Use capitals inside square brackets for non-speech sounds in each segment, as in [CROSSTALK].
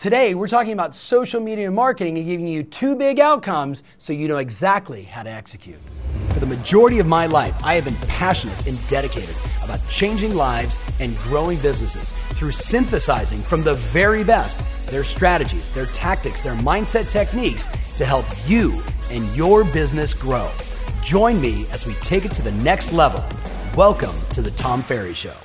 Today, we're talking about social media marketing and giving you two big outcomes so you know exactly how to execute. For the majority of my life, I have been passionate and dedicated about changing lives and growing businesses through synthesizing from the very best their strategies, their tactics, their mindset techniques to help you and your business grow. Join me as we take it to the next level. Welcome to the Tom Ferry Show.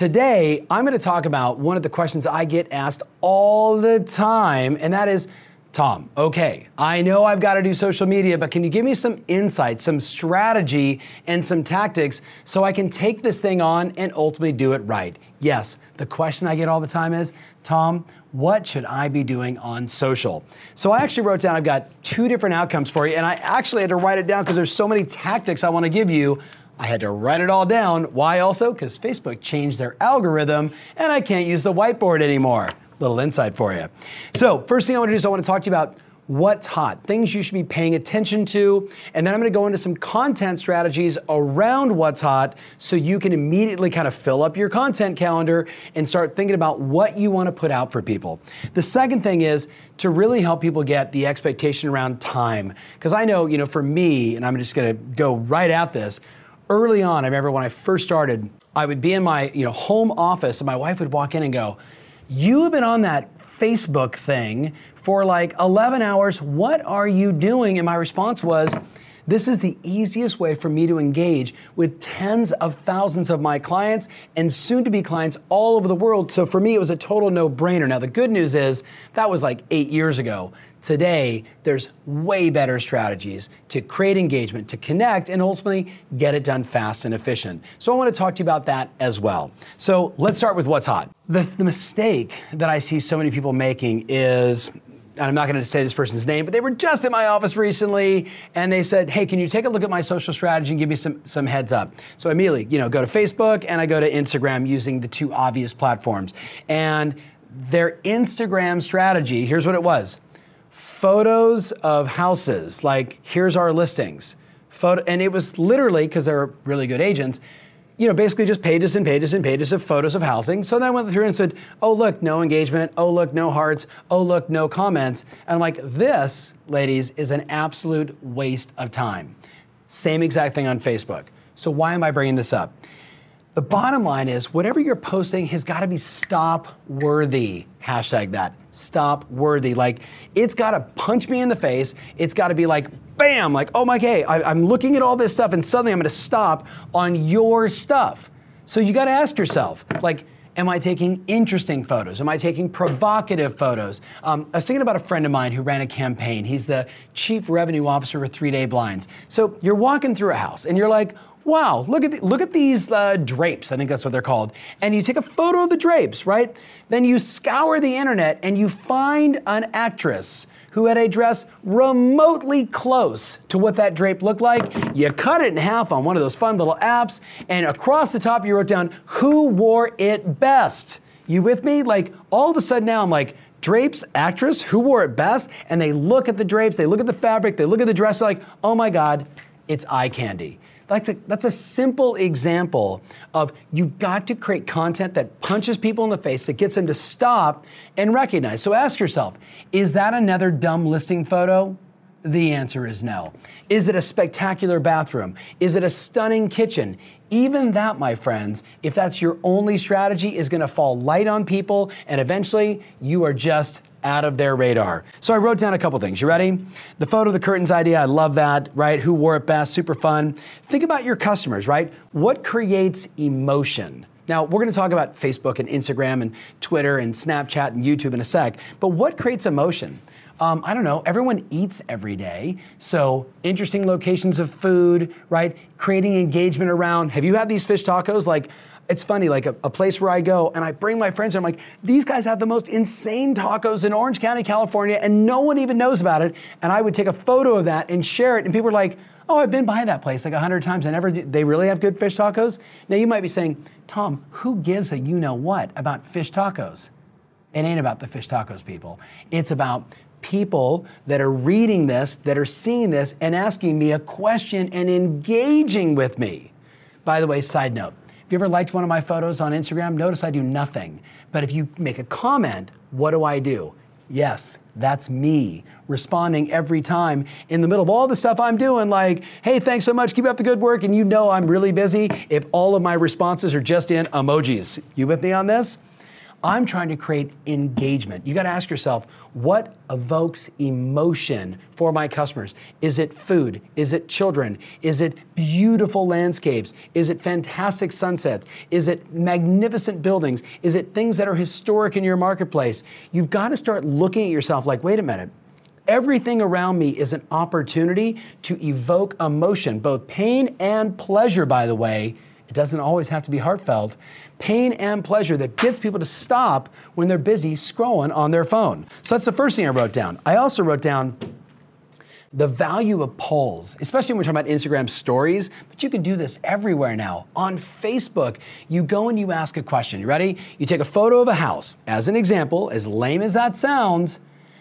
Today, I'm going to talk about one of the questions I get asked all the time, and that is Tom, okay, I know I've got to do social media, but can you give me some insight, some strategy, and some tactics so I can take this thing on and ultimately do it right? Yes, the question I get all the time is Tom, what should I be doing on social? So I actually wrote down, I've got two different outcomes for you, and I actually had to write it down because there's so many tactics I want to give you I had to write it all down. Why also? Because Facebook changed their algorithm and I can't use the whiteboard anymore. Little insight for you. So, first thing I want to do is I want to talk to you about what's hot, things you should be paying attention to, and then I'm going to go into some content strategies around what's hot so you can immediately kind of fill up your content calendar and start thinking about what you want to put out for people. The second thing is to really help people get the expectation around time. Because I know, you know, for me, and I'm just going to go right at this, early on, I remember when I first started, I would be in my you know home office and my wife would walk in and go, "You have been on that Facebook thing for like 11 hours. What are you doing?" And my response was, this is the easiest way for me to engage with tens of thousands of my clients and soon to be clients all over the world. So for me, it was a total no brainer. Now, the good news is that was like eight years ago. Today, there's way better strategies to create engagement, to connect, and ultimately get it done fast and efficient. So I want to talk to you about that as well. So let's start with what's hot. The, the mistake that I see so many people making is and I'm not going to say this person's name, but they were just in my office recently and they said, Hey, can you take a look at my social strategy and give me some, some heads up? So immediately, you know, go to Facebook and I go to Instagram using the two obvious platforms. And their Instagram strategy, here's what it was photos of houses, like here's our listings. Photo, and it was literally, because they're really good agents, you know, basically just pages and pages and pages of photos of housing. So then I went through and said, oh, look, no engagement. Oh, look, no hearts. Oh, look, no comments. And I'm like, this, ladies, is an absolute waste of time. Same exact thing on Facebook. So why am I bringing this up? The bottom line is whatever you're posting has got to be stop worthy. Hashtag that. Stop worthy. Like it's got to punch me in the face. It's got to be like, bam, like, oh my God, I, am looking at all this stuff and suddenly I'm going to stop on your stuff. So you got to ask yourself, like, Am I taking interesting photos? Am I taking provocative photos? Um, I was thinking about a friend of mine who ran a campaign. He's the chief revenue officer for Three Day Blinds. So you're walking through a house and you're like, wow, look at, the, look at these uh, drapes. I think that's what they're called. And you take a photo of the drapes, right? Then you scour the internet and you find an actress who had a dress remotely close to what that drape looked like. You cut it in half on one of those fun little apps, and across the top you wrote down who wore it best. You with me? Like all of a sudden now I'm like, drapes actress who wore it best and they look at the drapes they look at the fabric they look at the dress like oh my god it's eye candy that's a, that's a simple example of you've got to create content that punches people in the face, that gets them to stop and recognize. So ask yourself, is that another dumb listing photo? The answer is no. Is it a spectacular bathroom? Is it a stunning kitchen? Even that, my friends, if that's your only strategy, is gonna fall light on people, and eventually you are just out of their radar. So I wrote down a couple things. You ready? The photo the curtains idea, I love that, right? Who wore it best? Super fun. Think about your customers, right? What creates emotion? Now, we're going to talk about Facebook and Instagram and Twitter and Snapchat and YouTube in a sec, but what creates emotion? Um, I don't know, everyone eats every day. So, interesting locations of food, right? Creating engagement around. Have you had these fish tacos? Like, it's funny, like a, a, place where I go and I bring my friends, and I'm like, these guys have the most insane tacos in Orange County, California, and no one even knows about it. And I would take a photo of that and share it, and people are like, oh, I've been by that place like a hundred times. I never, they really have good fish tacos? Now you might be saying, Tom, who gives a you know what about fish tacos? It ain't about the fish tacos, people. It's about people that are reading this, that are seeing this, and asking me a question and engaging with me. By the way, side note, if you ever liked one of my photos on Instagram, notice I do nothing. But if you make a comment, what do I do? Yes, that's me responding every time in the middle of all the stuff I'm doing, like, hey, thanks so much, keep up the good work, and you know I'm really busy if all of my responses are just in emojis. You with me on this? I'm trying to create engagement. You got to ask yourself, what evokes emotion for my customers? Is it food? Is it children? Is it beautiful landscapes? Is it fantastic sunsets? Is it magnificent buildings? Is it things that are historic in your marketplace? You've got to start looking at yourself like, wait a minute. Everything around me is an opportunity to evoke emotion, both pain and pleasure, by the way, it doesn't always have to be heartfelt. Pain and pleasure that gets people to stop when they're busy scrolling on their phone. So that's the first thing I wrote down. I also wrote down the value of polls, especially when we're talking about Instagram stories, but you can do this everywhere now. On Facebook, you go and you ask a question. You ready? You take a photo of a house, as an example, as lame as that sounds,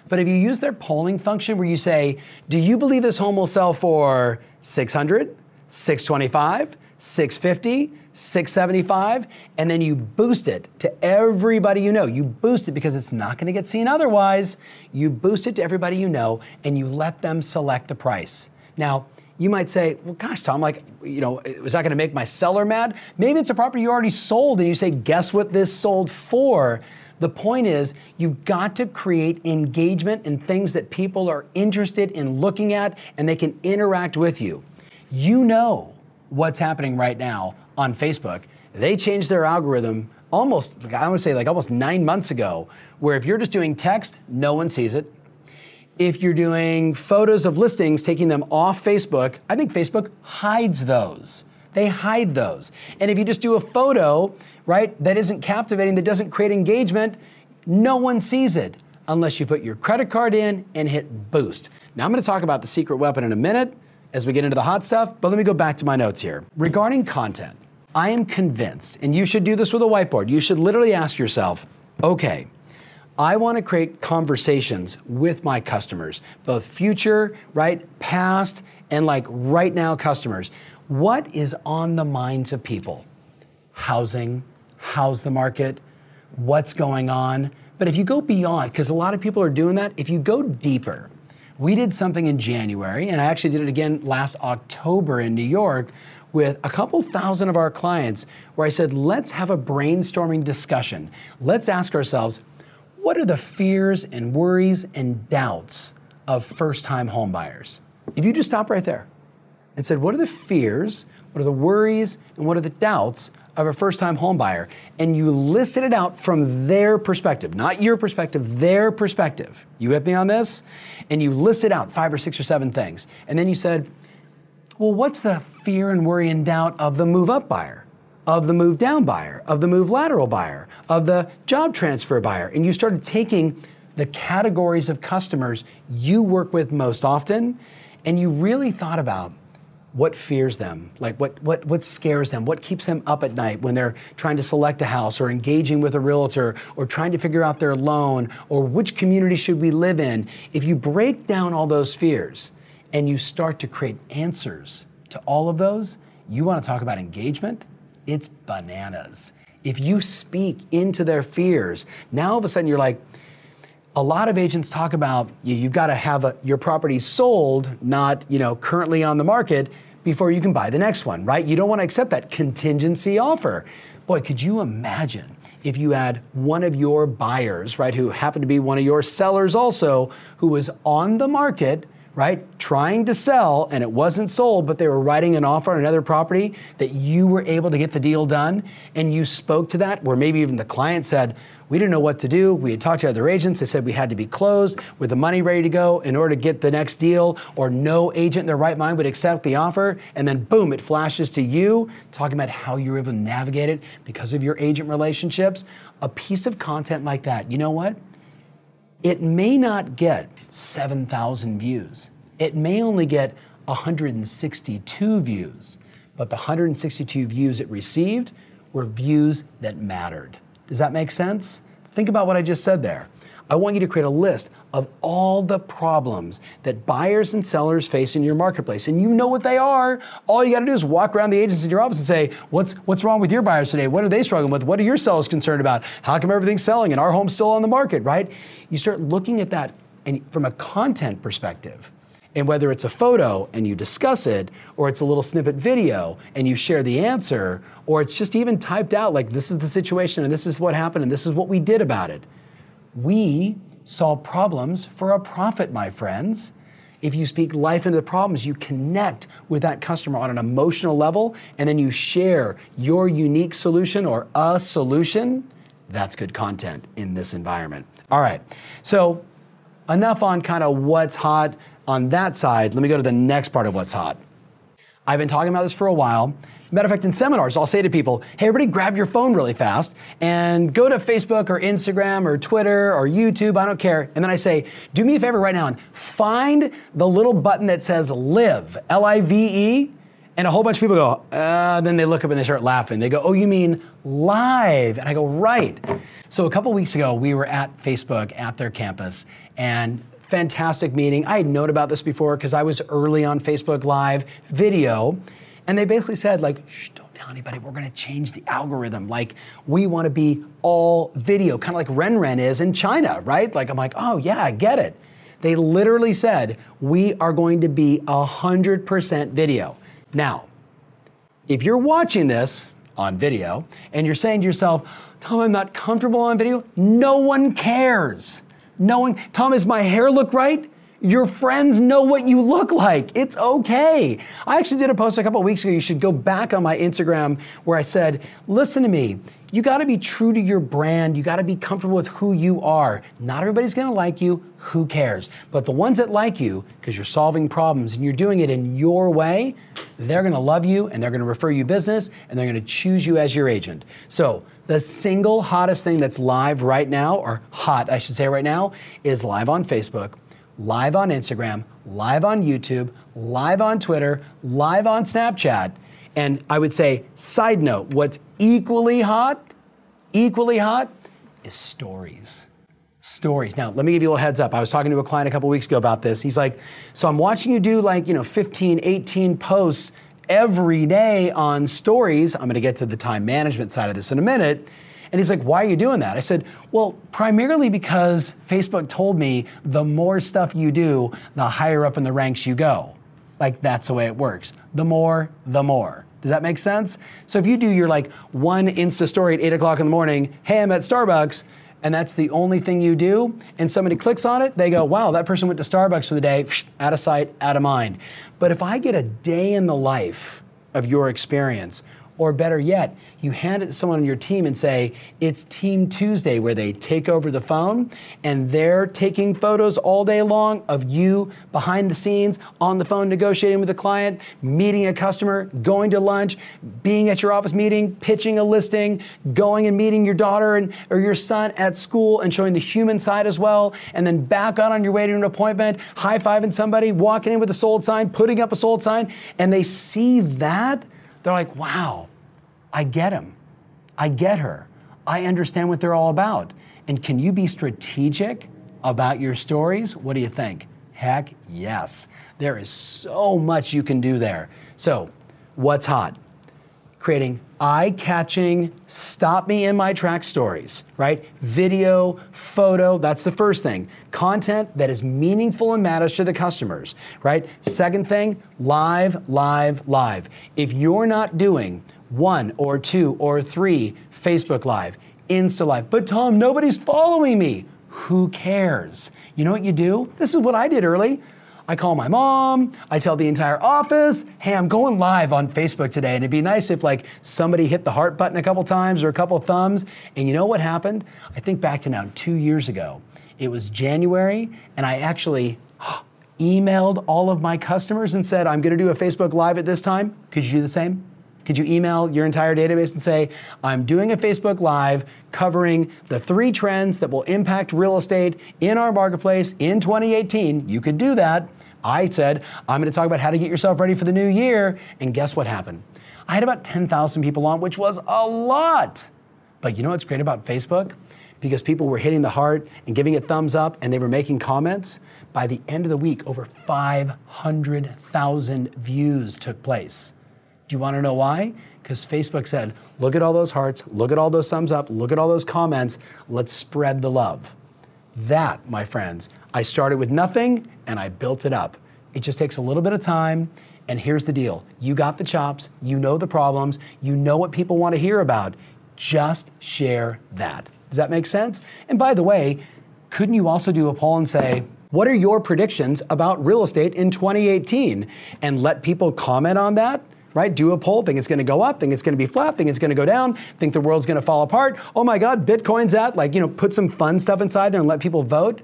but if you use their polling function where you say, Do you believe this home will sell for 600, 625, 650, 675, and then you boost it to everybody you know. You boost it because it's not going to get seen otherwise. You boost it to everybody you know, and you let them select the price. Now, you might say, well, gosh, Tom, like, you know, is that going to make my seller mad? Maybe it's a property you already sold, and you say, guess what this sold for? The point is, you've got to create engagement in things that people are interested in looking at and they can interact with you. You know what's happening right now on Facebook. They changed their algorithm almost, I want to say like almost nine months ago, where if you're just doing text, no one sees it. If you're doing photos of listings, taking them off Facebook, I think Facebook hides those. They hide those. And if you just do a photo, right, that isn't captivating, that doesn't create engagement, no one sees it unless you put your credit card in and hit boost. Now I'm going to talk about the secret weapon in a minute as we get into the hot stuff, but let me go back to my notes here. Regarding content, I am convinced, and you should do this with a whiteboard, you should literally ask yourself, okay, I want to create conversations with my customers, both future, right, past, and like right now customers. What is on the minds of people? Housing, how's the market, what's going on? But if you go beyond, because a lot of people are doing that, if you go deeper, we did something in January, and I actually did it again last October in New York with a couple thousand of our clients where I said, let's have a brainstorming discussion. Let's ask ourselves, what are the fears and worries and doubts of first time homebuyers? If you just stop right there and said, what are the fears, what are the worries, and what are the doubts of a first time homebuyer, and you listed it out from their perspective, not your perspective, their perspective. You with me on this? And you listed out five or six or seven things. And then you said, well, what's the fear and worry and doubt of the move up buyer? Of the move down buyer, of the move lateral buyer, of the job transfer buyer. And you started taking the categories of customers you work with most often, and you really thought about what fears them? Like what, what, what scares them? What keeps them up at night when they're trying to select a house or engaging with a realtor or trying to figure out their loan or which community should we live in? If you break down all those fears and you start to create answers to all of those you want to talk about engagement? It's bananas. If you speak into their fears now all of a sudden you're like a lot of agents talk about you, you've got to have a, your property sold, not you know currently on the market, before you can buy the next one, right? You don't want to accept that contingency offer. Boy, could you imagine if you had one of your buyers, right, who happened to be one of your sellers also, who was on the market right? Trying to sell and it wasn't sold, but they were writing an offer on another property that you were able to get the deal done and you spoke to that, where maybe even the client said, We didn't know what to do. We had talked to other agents. They said we had to be closed with the money ready to go in order to get the next deal, or no agent in their right mind would accept the offer. And then boom, it flashes to you talking about how you were able to navigate it because of your agent relationships. A piece of content like that, you know what? It may not get 7,000 views. It may only get 162 views, but the 162 views it received were views that mattered. Does that make sense? Think about what I just said there. I want you to create a list of all the problems that buyers and sellers face in your marketplace. And you know what they are. All you got to do is walk around the agents in your office and say, what's, what's wrong with your buyers today? What are they struggling with? What are your sellers concerned about? How come everything's selling and our home's still on the market, right? You start looking at that and from a content perspective. And whether it's a photo and you discuss it, or it's a little snippet video and you share the answer, or it's just even typed out like, this is the situation and this is what happened and this is what we did about it. We solve problems for a profit, my friends. If you speak life into the problems, you connect with that customer on an emotional level, and then you share your unique solution or a solution. That's good content in this environment. All right, so enough on kind of what's hot on that side. Let me go to the next part of what's hot. I've been talking about this for a while. Matter of fact, in seminars, I'll say to people, hey, everybody grab your phone really fast and go to Facebook or Instagram or Twitter or YouTube, I don't care. And then I say, do me a favor right now and find the little button that says live, L I V E. And a whole bunch of people go, uh, then they look up and they start laughing. They go, oh, you mean live? And I go, right. So a couple weeks ago, we were at Facebook at their campus, and fantastic meeting. I had known about this before because I was early on Facebook Live video. And they basically said, like, don't tell anybody, we're gonna change the algorithm. Like, we wanna be all video, kind of like RenRen is in China, right? Like, I'm like, oh yeah, I get it. They literally said, we are going to be 100% video. Now, if you're watching this on video and you're saying to yourself, Tom, I'm not comfortable on video, no one cares. No one, Tom, does my hair look right? Your friends know what you look like. It's okay. I actually did a post a couple weeks ago. You should go back on my Instagram where I said, listen to me. You got to be true to your brand. You got to be comfortable with who you are. Not everybody's going to like you. Who cares? But the ones that like you, because you're solving problems and you're doing it in your way, they're going to love you and they're going to refer you business and they're going to choose you as your agent. So, the single hottest thing that's live right now, or hot, I should say right now, is live on Facebook live on Instagram, live on YouTube, live on Twitter, live on Snapchat. And I would say, side note, what's equally hot, equally hot, is stories. Stories. Now, let me give you a little heads up. I was talking to a client a couple weeks ago about this. He's like, So I'm watching you do like, you know, 15, 18 posts every day on stories. I'm gonna get to the time management side of this in a minute. And he's like, Why are you doing that? I said, Well, primarily because Facebook told me the more stuff you do, the higher up in the ranks you go. Like, that's the way it works. The more, the more. Does that make sense? So if you do your like one Insta story at 8 o'clock in the morning, hey, I'm at Starbucks, and that's the only thing you do, and somebody clicks on it, they go, wow, that person went to Starbucks for the day, out of sight, out of mind. But if I get a day in the life of your experience, or better yet, you hand it to someone on your team and say, it's Team Tuesday, where they take over the phone and they're taking photos all day long of you behind the scenes, on the phone negotiating with a client, meeting a customer, going to lunch, being at your office meeting, pitching a listing, going and meeting your daughter and, or your son at school and showing the human side as well, and then back out on your way to an appointment, high fiving somebody, walking in with a sold sign, putting up a sold sign, and they see that they're like, wow, I get him. I get her. I understand what they're all about. And can you be strategic about your stories? What do you think? Heck yes. There is so much you can do there. So, what's hot? Creating eye catching, stop me in my track stories, right? Video, photo, that's the first thing. Content that is meaningful and matters to the customers, right? Second thing, live, live, live. If you're not doing one or two or three Facebook Live, Insta Live, but Tom, nobody's following me. Who cares? You know what you do? This is what I did early. I call my mom, I tell the entire office, hey, I'm going live on Facebook today. And it'd be nice if like somebody hit the heart button a couple times or a couple thumbs. And you know what happened? I think back to now two years ago. It was January, and I actually [GASPS] emailed all of my customers and said, I'm gonna do a Facebook Live at this time. Could you do the same? Could you email your entire database and say, I'm doing a Facebook Live covering the three trends that will impact real estate in our marketplace in 2018? You could do that. I said, I'm going to talk about how to get yourself ready for the new year. And guess what happened? I had about 10,000 people on, which was a lot. But you know what's great about Facebook? because people were hitting the heart and giving it thumbs up and they were making comments. By the end of the week, over 500,000 views took place. Do you want to know why? Because Facebook said, look at all those hearts, look at all those thumbs up, look at all those comments, let's spread the love. That, my friends, I started with nothing and I built it up. It just takes a little bit of time. And here's the deal you got the chops, you know the problems, you know what people want to hear about. Just share that. Does that make sense? And by the way, couldn't you also do a poll and say, what are your predictions about real estate in 2018? And let people comment on that? Right? Do a poll, think it's going to go up, think it's going to be flat, think it's going to go down, think the world's going to fall apart. Oh my God, Bitcoin's at, like, you know, put some fun stuff inside there and let people vote.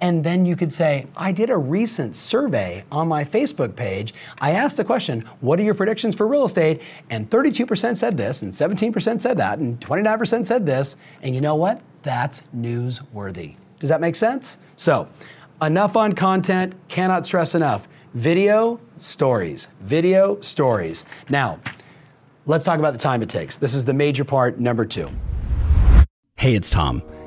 And then you could say, I did a recent survey on my Facebook page. I asked the question, what are your predictions for real estate? And 32% said this, and 17% said that, and 29% said this. And you know what? That's newsworthy. Does that make sense? So, enough on content, cannot stress enough. Video, stories. Video, stories. Now, let's talk about the time it takes. This is the major part, number two. Hey, it's Tom.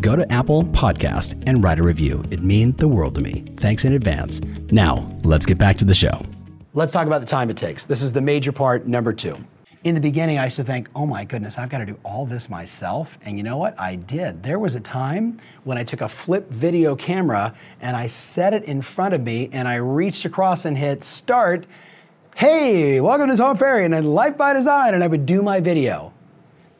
go to Apple Podcast and write a review. It means the world to me. Thanks in advance. Now, let's get back to the show. Let's talk about the time it takes. This is the major part, number two. In the beginning, I used to think, oh my goodness, I've got to do all this myself. And you know what? I did. There was a time when I took a flip video camera and I set it in front of me and I reached across and hit start. Hey, welcome to Tom Ferry and then Life by Design. And I would do my video.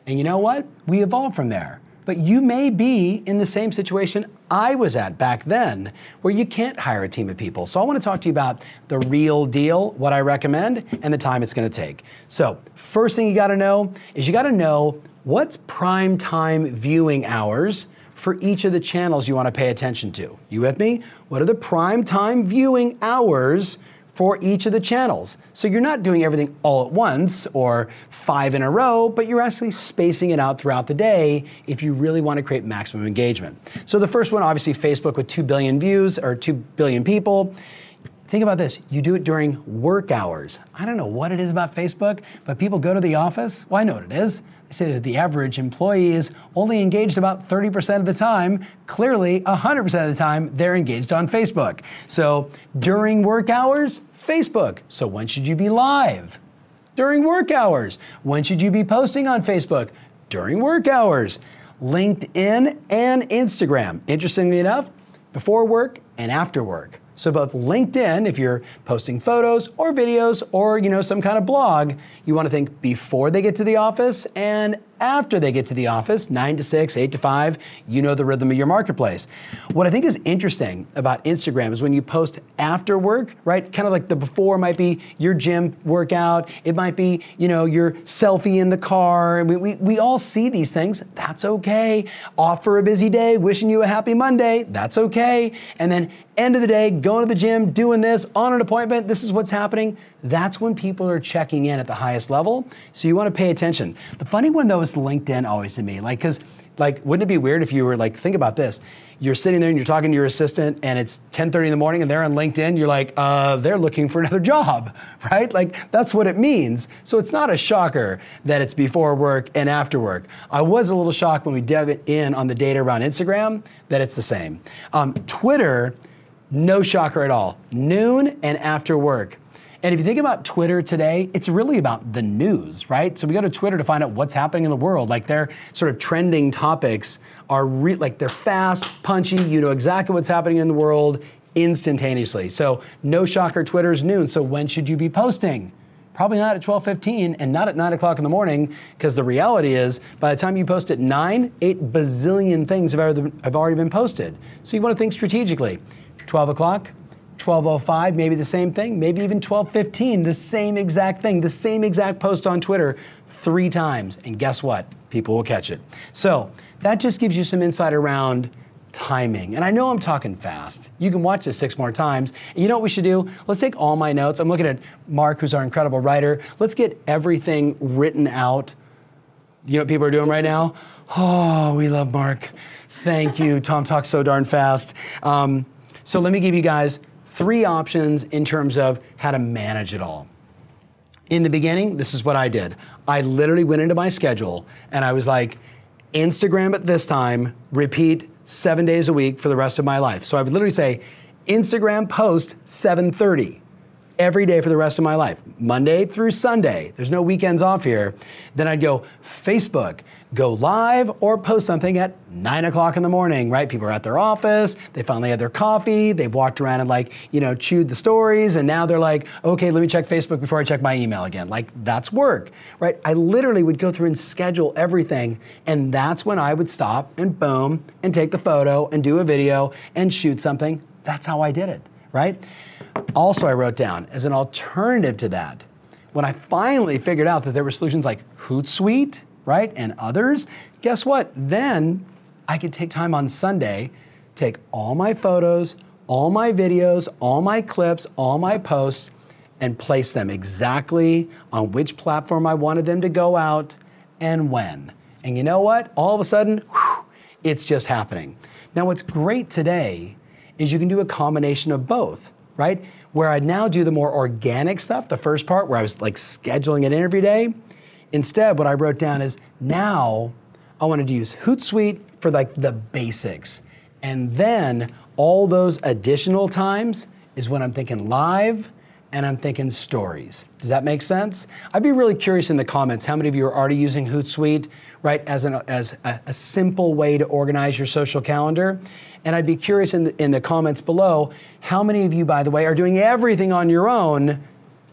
And you know what? We evolved from there. But you may be in the same situation I was at back then, where you can't hire a team of people. So I want to talk to you about the real deal, what I recommend, and the time it's going to take. So, first thing you got to know is you got to know what's prime time viewing hours for each of the channels you want to pay attention to. You with me? What are the prime time viewing hours for each of the channels. So you're not doing everything all at once or five in a row, but you're actually spacing it out throughout the day if you really want to create maximum engagement. So the first one, obviously Facebook with 2 billion views or 2 billion people. Think about this. You do it during work hours. I don't know what it is about Facebook, but people go to the office. Well, I know what it is say that the average employee is only engaged about 30% of the time. Clearly, 100% of the time, they're engaged on Facebook. So during work hours, Facebook. So when should you be live? During work hours. When should you be posting on Facebook? During work hours. LinkedIn and Instagram. Interestingly enough, before work and after work. So both LinkedIn, if you're posting photos or videos or you know some kind of blog, you want to think before they get to the office and after they get to the office, 9 to 6, 8 to 5, you know the rhythm of your marketplace. What I think is interesting about Instagram is when you post after work, right? Kind of like the before might be your gym workout, it might be, you know, your selfie in the car. We, we, we all see these things. That's okay. Off for a busy day, wishing you a happy Monday. That's okay. And then end of the day, going to the gym, doing this, on an appointment, this is what's happening. That's when people are checking in at the highest level. So you want to pay attention. The funny one though is LinkedIn always to me. Like, cause like, wouldn't it be weird if you were like, think about this. You're sitting there and you're talking to your assistant and it's 10:30 in the morning and they're on LinkedIn. You're like, uh, they're looking for another [LAUGHS] job, right? Like that's what it means. So it's not a shocker that it's before work and after work. I was a little shocked when we dug in on the data around Instagram that it's the same. Um, Twitter, no shocker at all. Noon and after work. And if you think about Twitter today, it's really about the news, right? So we go to Twitter to find out what's happening in the world. Like their sort of trending topics are re- like they're fast, punchy. You know exactly what's happening in the world instantaneously. So no shocker, Twitter's noon. So when should you be posting? Probably not at 12:15 and not at 9 o'clock in the morning, because the reality is, by the time you post at 9, 8 bazillion things have already been posted. So you want to think strategically. 12 o'clock, 1205 maybe the same thing maybe even 1215 the same exact thing the same exact post on twitter three times and guess what people will catch it so that just gives you some insight around timing. And I know I'm talking fast. You can watch this six more times. And you know what we should do? Let's take all my notes. I'm looking at Mark, who's our incredible writer. Let's get everything written out. You know what people are doing right now? Oh, we love Mark. Thank you. Tom talks so darn fast. Um, so let me give you guys three options in terms of how to manage it all. In the beginning, this is what I did. I literally went into my schedule and I was like, Instagram at this time, repeat seven days a week for the rest of my life. So I would literally say, Instagram post 7:30 every day for the rest of my life, Monday through Sunday. There's no weekends off here. Then I'd go Facebook, go live or post something at nine o'clock in the morning, right? People are at their office, they finally had their coffee, they've walked around and like, you know, chewed the stories, and now they're like, okay, let me check Facebook before I check my email again. Like, that's work, right? I literally would go through and schedule everything, and that's when I would stop and boom, and take the photo and do a video and shoot something. That's how I did it, right? Also, I wrote down as an alternative to that, when I finally figured out that there were solutions like Hootsuite, right, and others, guess what? Then I could take time on Sunday, take all my photos, all my videos, all my clips, all my posts, and place them exactly on which platform I wanted them to go out and when. And you know what? All of a sudden, whew, it's just happening. Now, what's great today is you can do a combination of both right? Where I'd now do the more organic stuff, the first part where I was like scheduling an interview day. Instead, what I wrote down is now I wanted to use Hootsuite for like the basics. And then all those additional times is when I'm thinking live and I'm thinking stories. Does that make sense? I'd be really curious in the comments how many of you are already using Hootsuite, right, as, an, as a, a simple way to organize your social calendar. And I'd be curious in the, in the comments below how many of you, by the way, are doing everything on your own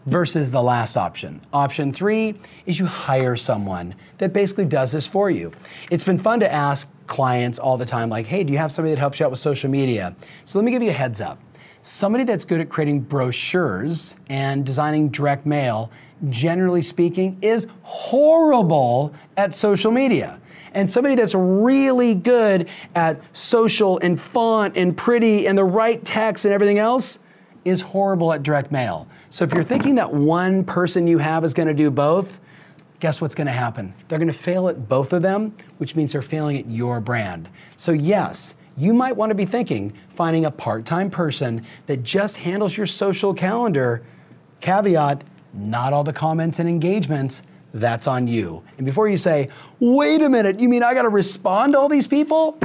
versus the last option. Option three is you hire someone that basically does this for you. It's been fun to ask clients all the time, like, hey, do you have somebody that helps you out with social media? So let me give you a heads up. Somebody that's good at creating brochures and designing direct mail, generally speaking, is horrible at social media. And somebody that's really good at social and font and pretty and the right text and everything else is horrible at direct mail. So if you're thinking that one person you have is going to do both, guess what's going to happen? They're going to fail at both of them, which means they're failing at your brand. So, yes, you might want to be thinking finding a part time person that just handles your social calendar. Caveat not all the comments and engagements that's on you. And before you say, wait a minute, you mean I got to respond to all these people?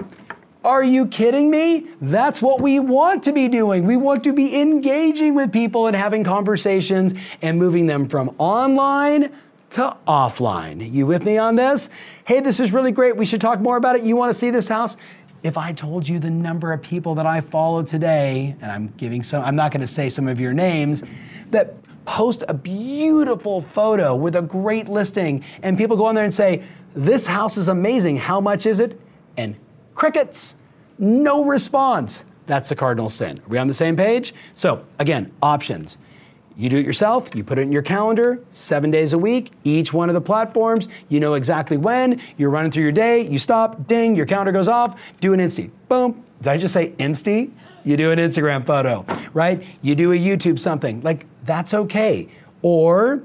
Are you kidding me? That's what we want to be doing. We want to be engaging with people and having conversations and moving them from online to offline. You with me on this? Hey, this is really great. We should talk more about it. You want to see this house? If I told you the number of people that I follow today, and I'm giving some, I'm not going to say some of your names, that post a beautiful photo with a great listing, and people go on there and say, This house is amazing. How much is it? And crickets, no response. That's the cardinal sin. Are we on the same page? So, again, options. You do it yourself, you put it in your calendar, seven days a week, each one of the platforms. You know exactly when, you're running through your day, you stop, ding, your calendar goes off, do an Insta. Boom. Did I just say Insta? You do an Instagram photo, right? You do a YouTube something. Like, that's okay. Or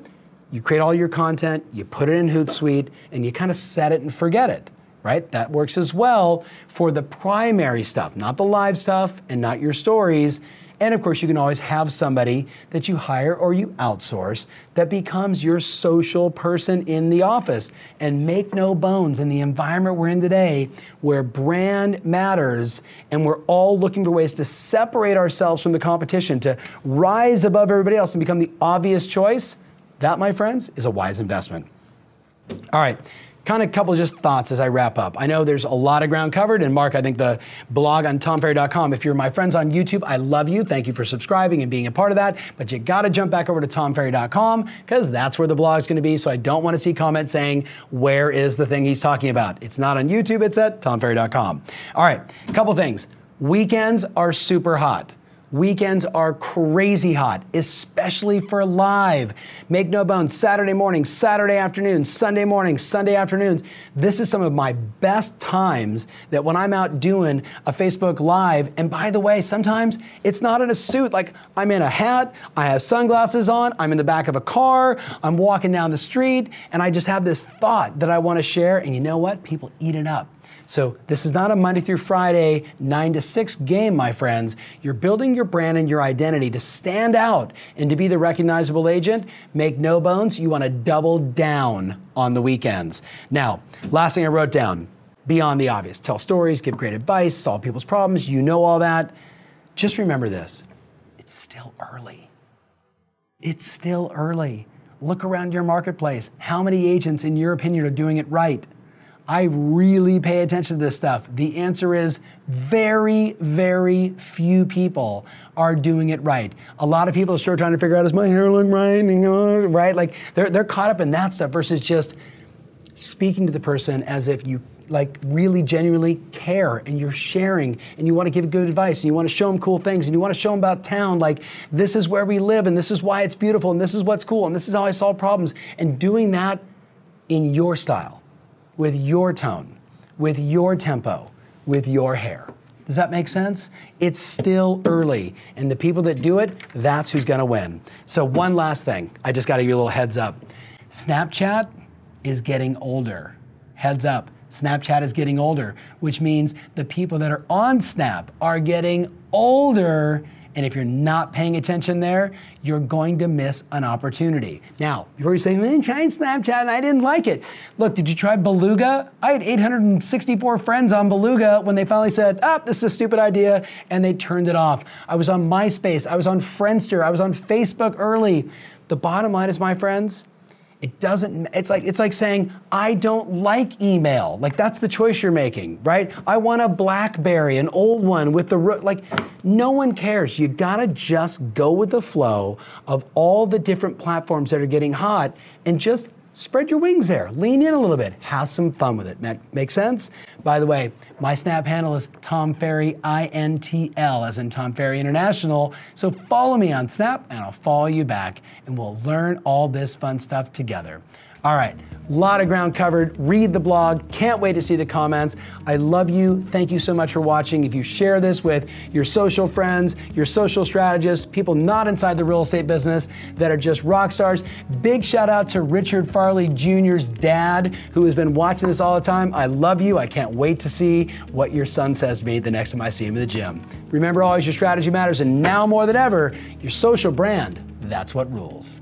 you create all your content, you put it in Hootsuite, and you kind of set it and forget it, right? That works as well for the primary stuff, not the live stuff and not your stories. And of course, you can always have somebody that you hire or you outsource that becomes your social person in the office. And make no bones, in the environment we're in today, where brand matters and we're all looking for ways to separate ourselves from the competition, to rise above everybody else and become the obvious choice, that, my friends, is a wise investment. All right kind of a couple just thoughts as I wrap up. I know there's a lot of ground covered, and Mark, I think the blog on tomferry.com. If you're my friends on YouTube, I love you. Thank you for subscribing and being a part of that. But you got to jump back over to tomferry.com because that's where the blog is going to be. So I don't want to see comments saying where is the thing he's talking about. It's not on YouTube. It's at tomferry.com. All right, couple things. Weekends are super hot. Weekends are crazy hot, especially for live. Make no bones, Saturday morning, Saturday afternoon, Sunday morning, Sunday afternoons. This is some of my best times that when I'm out doing a Facebook Live, and by the way, sometimes it's not in a suit, like I'm in a hat, I have sunglasses on, I'm in the back of a car, I'm walking down the street, and I just have this thought that I wanna share, and you know what? People eat it up. So this is not a Monday through Friday, nine to six game, my friends. You're building your brand and your identity to stand out and to be the recognizable agent. Make no bones, you want to double down on the weekends. Now, last thing I wrote down beyond the obvious tell stories, give great advice, solve people's problems. You know all that. Just remember this it's still early. It's still early. Look around your marketplace. How many agents, in your opinion, are doing it right? I really pay attention to this stuff? The answer is very, very few people are doing it right. A lot of people are sure trying to figure out, is my hair right? Right? Like they're, they're caught up in that stuff versus just speaking to the person as if you like really genuinely care and you're sharing and you want to give good advice and you want to show them cool things and you want to show them about town like this is where we live and this is why it's beautiful and this is what's cool and this is how I solve problems and doing that in your style with your tone, with your tempo, with your hair. Does that make sense? It's still early, and the people that do it, that's who's gonna win. So, one last thing, I just gotta give you a little heads up. Snapchat is getting older. Heads up, Snapchat is getting older, which means the people that are on Snap are getting older and if you're not paying attention there, you're going to miss an opportunity. Now, before you say, man, tried Snapchat and I didn't like it. Look, did you try Beluga? I had 864 friends on Beluga when they finally said, ah, this is a stupid idea, and they turned it off. I was on MySpace, I was on Friendster, I was on Facebook early. The bottom line is, my friends, it doesn't, it's like, it's like saying, I don't like email. Like that's the choice you're making, right? I want a Blackberry, an old one with the, like, no one cares. You gotta just go with the flow of all the different platforms that are getting hot and just spread your wings there. Lean in a little bit. Have some fun with it. Make sense? By the way, my Snap handle is Tom Ferry INTL, as in Tom Ferry International. So follow me on Snap and I'll follow you back and we'll learn all this fun stuff together. All right, a lot of ground covered. Read the blog. Can't wait to see the comments. I love you. Thank you so much for watching. If you share this with your social friends, your social strategists, people not inside the real estate business that are just rock stars, big shout out to Richard Farley Jr.'s dad, who has been watching this all the time. I love you. I can't wait to see what your son says to me the next time I see him in the gym. Remember always your strategy matters, and now more than ever, your social brand, that's what rules.